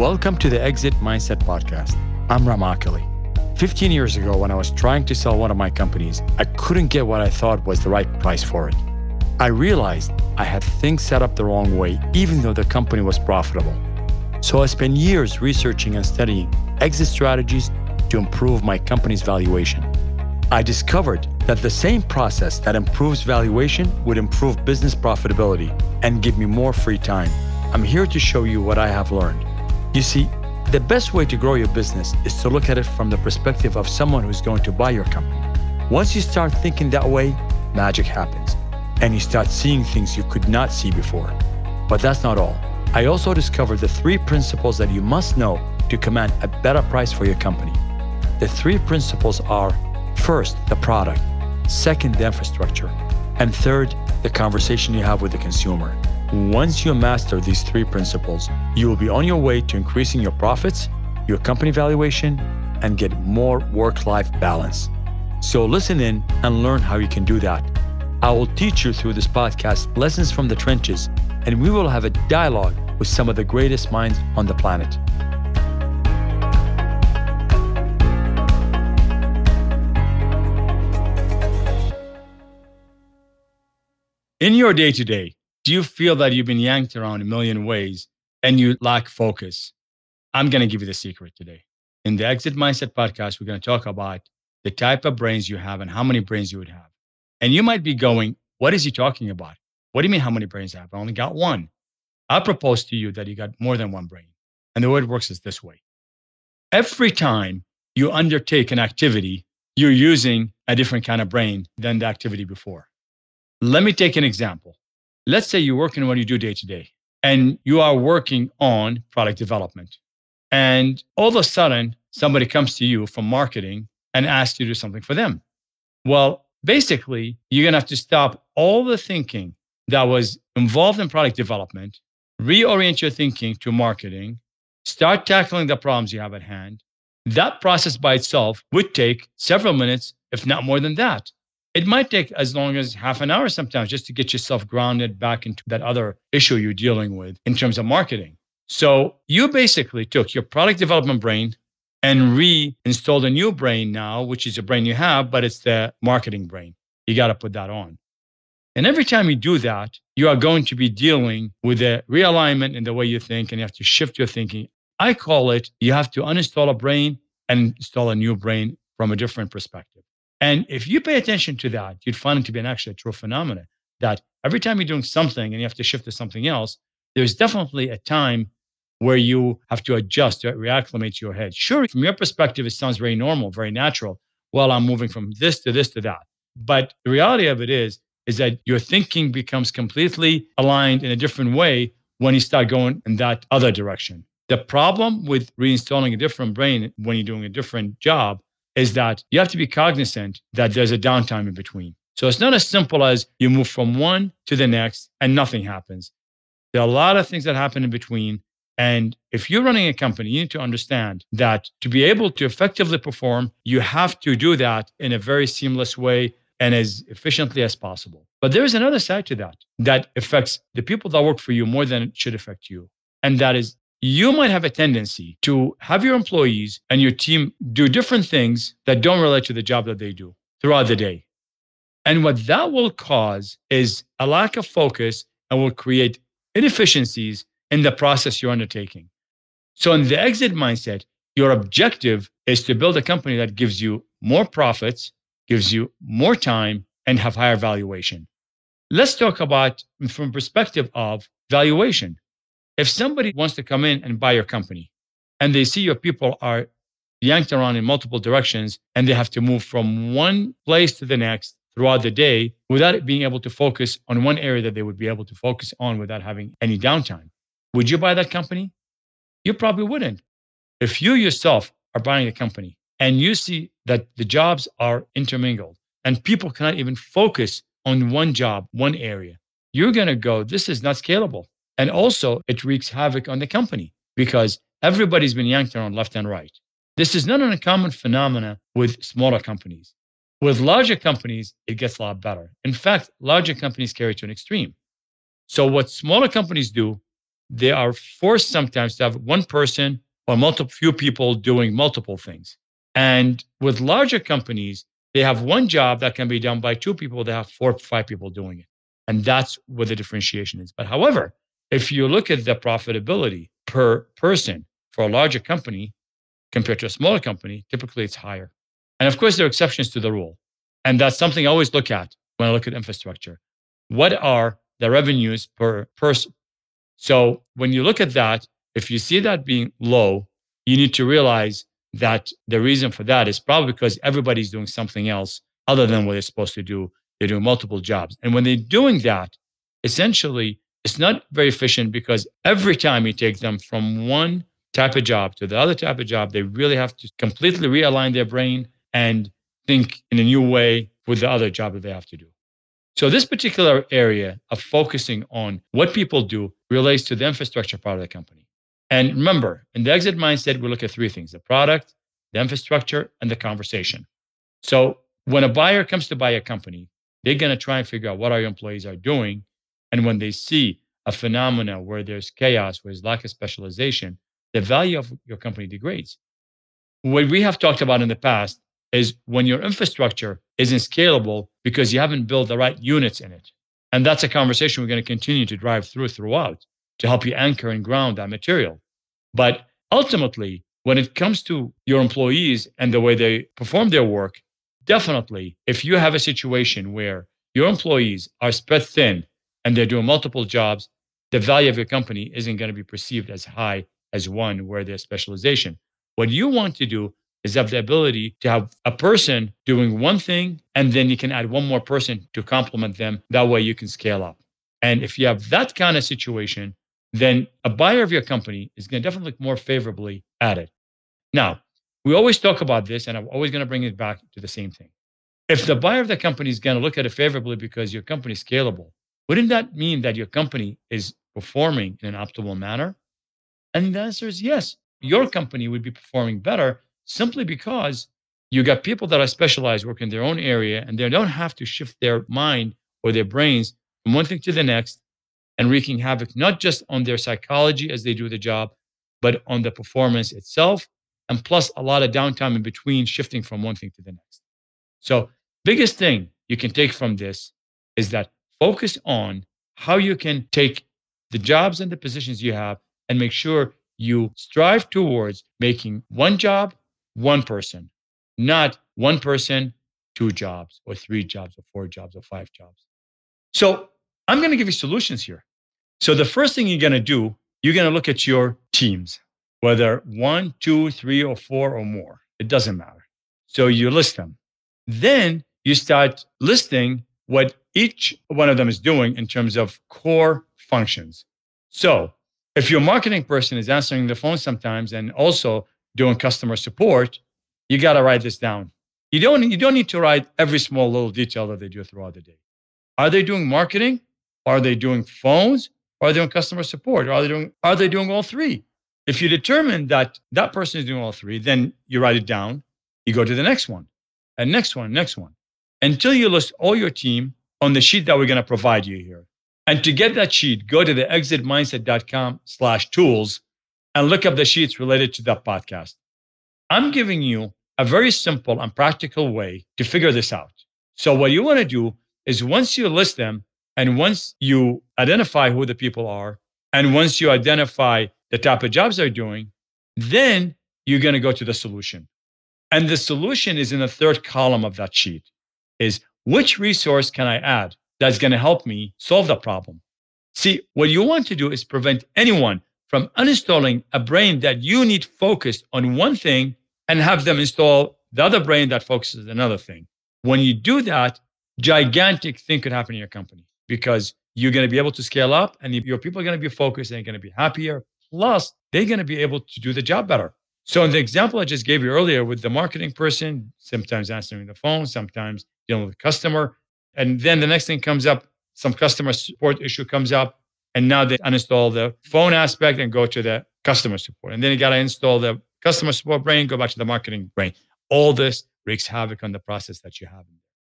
Welcome to the Exit Mindset Podcast. I'm Ram Akali. 15 years ago, when I was trying to sell one of my companies, I couldn't get what I thought was the right price for it. I realized I had things set up the wrong way, even though the company was profitable. So I spent years researching and studying exit strategies to improve my company's valuation. I discovered that the same process that improves valuation would improve business profitability and give me more free time. I'm here to show you what I have learned. You see, the best way to grow your business is to look at it from the perspective of someone who's going to buy your company. Once you start thinking that way, magic happens and you start seeing things you could not see before. But that's not all. I also discovered the three principles that you must know to command a better price for your company. The three principles are first, the product, second, the infrastructure, and third, the conversation you have with the consumer. Once you master these three principles, you will be on your way to increasing your profits, your company valuation, and get more work life balance. So listen in and learn how you can do that. I will teach you through this podcast lessons from the trenches, and we will have a dialogue with some of the greatest minds on the planet. In your day to day, do you feel that you've been yanked around a million ways and you lack focus? I'm going to give you the secret today. In the Exit Mindset podcast, we're going to talk about the type of brains you have and how many brains you would have. And you might be going, What is he talking about? What do you mean, how many brains I have? I only got one. I propose to you that you got more than one brain. And the way it works is this way every time you undertake an activity, you're using a different kind of brain than the activity before. Let me take an example let's say you're working on what you do day to day and you are working on product development. And all of a sudden, somebody comes to you from marketing and asks you to do something for them. Well, basically, you're going to have to stop all the thinking that was involved in product development, reorient your thinking to marketing, start tackling the problems you have at hand. That process by itself would take several minutes, if not more than that. It might take as long as half an hour sometimes just to get yourself grounded back into that other issue you're dealing with in terms of marketing. So you basically took your product development brain and reinstalled a new brain now, which is a brain you have, but it's the marketing brain. You got to put that on. And every time you do that, you are going to be dealing with a realignment in the way you think, and you have to shift your thinking. I call it you have to uninstall a brain and install a new brain from a different perspective. And if you pay attention to that, you'd find it to be an actually a true phenomenon that every time you're doing something and you have to shift to something else, there's definitely a time where you have to adjust, to reacclimate your head. Sure, from your perspective, it sounds very normal, very natural. Well, I'm moving from this to this to that. But the reality of it is, is that your thinking becomes completely aligned in a different way when you start going in that other direction. The problem with reinstalling a different brain when you're doing a different job is that you have to be cognizant that there's a downtime in between. So it's not as simple as you move from one to the next and nothing happens. There are a lot of things that happen in between. And if you're running a company, you need to understand that to be able to effectively perform, you have to do that in a very seamless way and as efficiently as possible. But there is another side to that that affects the people that work for you more than it should affect you. And that is you might have a tendency to have your employees and your team do different things that don't relate to the job that they do throughout the day. And what that will cause is a lack of focus and will create inefficiencies in the process you're undertaking. So, in the exit mindset, your objective is to build a company that gives you more profits, gives you more time, and have higher valuation. Let's talk about from perspective of valuation. If somebody wants to come in and buy your company and they see your people are yanked around in multiple directions and they have to move from one place to the next throughout the day without being able to focus on one area that they would be able to focus on without having any downtime, would you buy that company? You probably wouldn't. If you yourself are buying a company and you see that the jobs are intermingled and people cannot even focus on one job, one area, you're going to go, this is not scalable. And also, it wreaks havoc on the company because everybody's been yanked around left and right. This is not an uncommon phenomenon with smaller companies. With larger companies, it gets a lot better. In fact, larger companies carry to an extreme. So, what smaller companies do, they are forced sometimes to have one person or multiple few people doing multiple things. And with larger companies, they have one job that can be done by two people, they have four or five people doing it. And that's where the differentiation is. But however, if you look at the profitability per person for a larger company compared to a smaller company, typically it's higher. And of course, there are exceptions to the rule. And that's something I always look at when I look at infrastructure. What are the revenues per person? So when you look at that, if you see that being low, you need to realize that the reason for that is probably because everybody's doing something else other than what they're supposed to do. They're doing multiple jobs. And when they're doing that, essentially, it's not very efficient because every time you take them from one type of job to the other type of job, they really have to completely realign their brain and think in a new way with the other job that they have to do. So, this particular area of focusing on what people do relates to the infrastructure part of the company. And remember, in the exit mindset, we look at three things the product, the infrastructure, and the conversation. So when a buyer comes to buy a company, they're going to try and figure out what our employees are doing. And when they see a phenomena where there's chaos, where there's lack of specialization, the value of your company degrades. What we have talked about in the past is when your infrastructure isn't scalable because you haven't built the right units in it. And that's a conversation we're going to continue to drive through throughout to help you anchor and ground that material. But ultimately, when it comes to your employees and the way they perform their work, definitely, if you have a situation where your employees are spread thin and they're doing multiple jobs, the value of your company isn't going to be perceived as high as one where there's specialization. What you want to do is have the ability to have a person doing one thing, and then you can add one more person to complement them. That way you can scale up. And if you have that kind of situation, then a buyer of your company is going to definitely look more favorably at it. Now, we always talk about this, and I'm always going to bring it back to the same thing. If the buyer of the company is going to look at it favorably because your company is scalable, wouldn't that mean that your company is performing in an optimal manner? And the answer is yes. Your company would be performing better simply because you got people that are specialized work in their own area and they don't have to shift their mind or their brains from one thing to the next and wreaking havoc, not just on their psychology as they do the job, but on the performance itself. And plus a lot of downtime in between shifting from one thing to the next. So, biggest thing you can take from this is that focus on how you can take the jobs and the positions you have and make sure you strive towards making one job, one person, not one person, two jobs, or three jobs, or four jobs, or five jobs. So, I'm going to give you solutions here. So the first thing you're going to do, you're going to look at your teams, whether one, two, three, or four or more. It doesn't matter. So you list them. Then you start listing what each one of them is doing in terms of core functions. So if your marketing person is answering the phone sometimes and also doing customer support, you got to write this down. You don't, you don't need to write every small little detail that they do throughout the day. Are they doing marketing? Are they doing phones? Are they doing customer support? Are they doing, are they doing all three? If you determine that that person is doing all three, then you write it down. You go to the next one, and next one, next one, until you list all your team on the sheet that we're going to provide you here. And to get that sheet, go to the exitmindset.com slash tools and look up the sheets related to that podcast. I'm giving you a very simple and practical way to figure this out. So what you want to do is once you list them, and once you identify who the people are, and once you identify the type of jobs they're doing, then you're going to go to the solution. And the solution is in the third column of that sheet is which resource can I add that's going to help me solve the problem? See, what you want to do is prevent anyone from uninstalling a brain that you need focused on one thing and have them install the other brain that focuses another thing. When you do that, gigantic thing could happen in your company because you're going to be able to scale up and your people are going to be focused and they're going to be happier. Plus, they're going to be able to do the job better. So, in the example I just gave you earlier with the marketing person, sometimes answering the phone, sometimes dealing with the customer. And then the next thing comes up, some customer support issue comes up. And now they uninstall the phone aspect and go to the customer support. And then you got to install the customer support brain, go back to the marketing brain. All this wreaks havoc on the process that you have.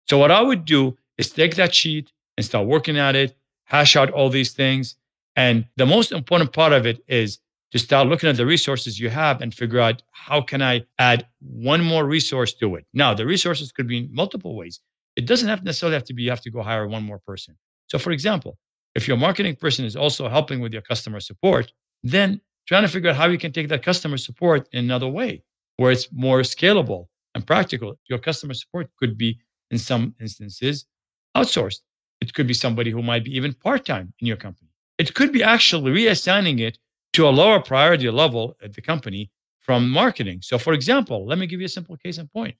So, what I would do is take that sheet, and start working at it, hash out all these things. And the most important part of it is to start looking at the resources you have and figure out how can I add one more resource to it. Now, the resources could be in multiple ways. It doesn't have necessarily have to be you have to go hire one more person. So, for example, if your marketing person is also helping with your customer support, then trying to figure out how you can take that customer support in another way where it's more scalable and practical. Your customer support could be, in some instances, outsourced. It could be somebody who might be even part time in your company. It could be actually reassigning it to a lower priority level at the company from marketing. So, for example, let me give you a simple case in point.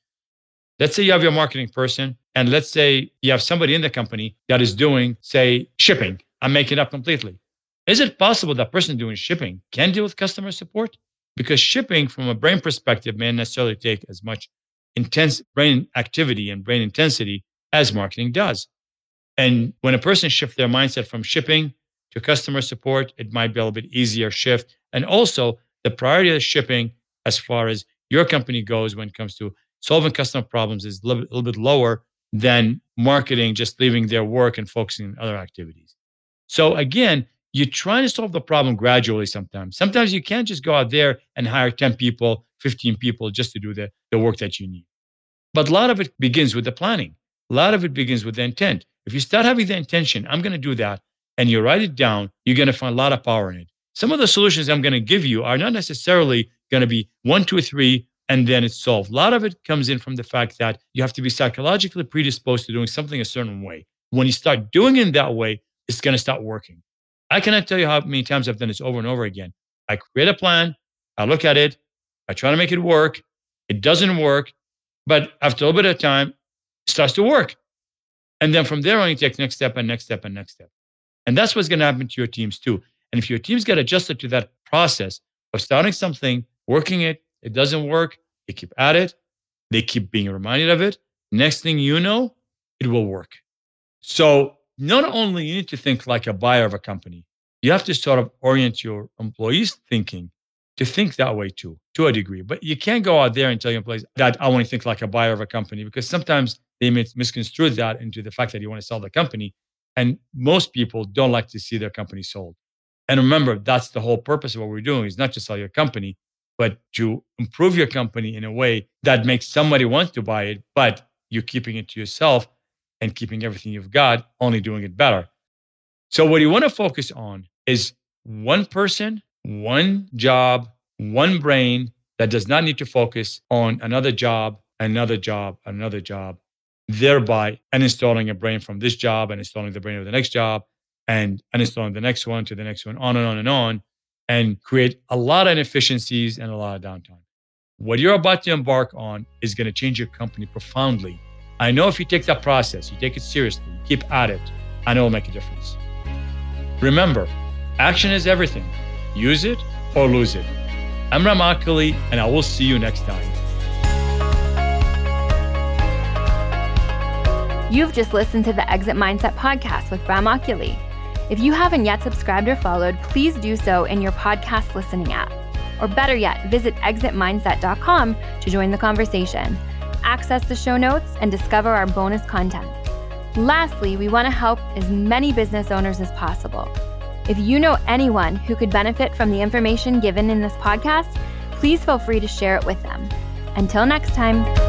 Let's say you have your marketing person, and let's say you have somebody in the company that is doing, say, shipping. I'm making it up completely. Is it possible that person doing shipping can deal with customer support? Because shipping, from a brain perspective, may not necessarily take as much intense brain activity and brain intensity as marketing does. And when a person shifts their mindset from shipping to customer support, it might be a little bit easier shift. And also, the priority of shipping, as far as your company goes, when it comes to solving customer problems, is a little, little bit lower than marketing just leaving their work and focusing on other activities. So again, you're trying to solve the problem gradually sometimes. Sometimes you can't just go out there and hire 10 people, 15 people just to do the, the work that you need. But a lot of it begins with the planning. A lot of it begins with the intent. If you start having the intention, I'm going to do that, and you write it down, you're going to find a lot of power in it. Some of the solutions I'm going to give you are not necessarily going to be one, two, three, and then it's solved. A lot of it comes in from the fact that you have to be psychologically predisposed to doing something a certain way. When you start doing it that way, it's going to start working. I cannot tell you how many times I've done this over and over again. I create a plan, I look at it, I try to make it work. It doesn't work, but after a little bit of time, it starts to work. And then from there on, you take next step and next step and next step. And that's what's going to happen to your teams too. And if your teams get adjusted to that process of starting something, working it, it doesn't work, they keep at it, they keep being reminded of it. Next thing you know, it will work. So not only you need to think like a buyer of a company, you have to sort of orient your employees' thinking to think that way too, to a degree. But you can't go out there and tell your employees that I want to think like a buyer of a company because sometimes they misconstrue that into the fact that you want to sell the company. And most people don't like to see their company sold. And remember, that's the whole purpose of what we're doing is not to sell your company, but to improve your company in a way that makes somebody want to buy it, but you're keeping it to yourself and keeping everything you've got, only doing it better. So, what you want to focus on is one person, one job, one brain that does not need to focus on another job, another job, another job, thereby uninstalling a brain from this job and installing the brain of the next job and uninstalling the next one to the next one, on and on and on, and create a lot of inefficiencies and a lot of downtime. What you're about to embark on is going to change your company profoundly I know if you take that process, you take it seriously, keep at it, I know it'll make a difference. Remember, action is everything. Use it or lose it. I'm Ram Akali, and I will see you next time. You've just listened to the Exit Mindset podcast with Ram Akali. If you haven't yet subscribed or followed, please do so in your podcast listening app. Or better yet, visit exitmindset.com to join the conversation access the show notes, and discover our bonus content. Lastly, we want to help as many business owners as possible. If you know anyone who could benefit from the information given in this podcast, please feel free to share it with them. Until next time.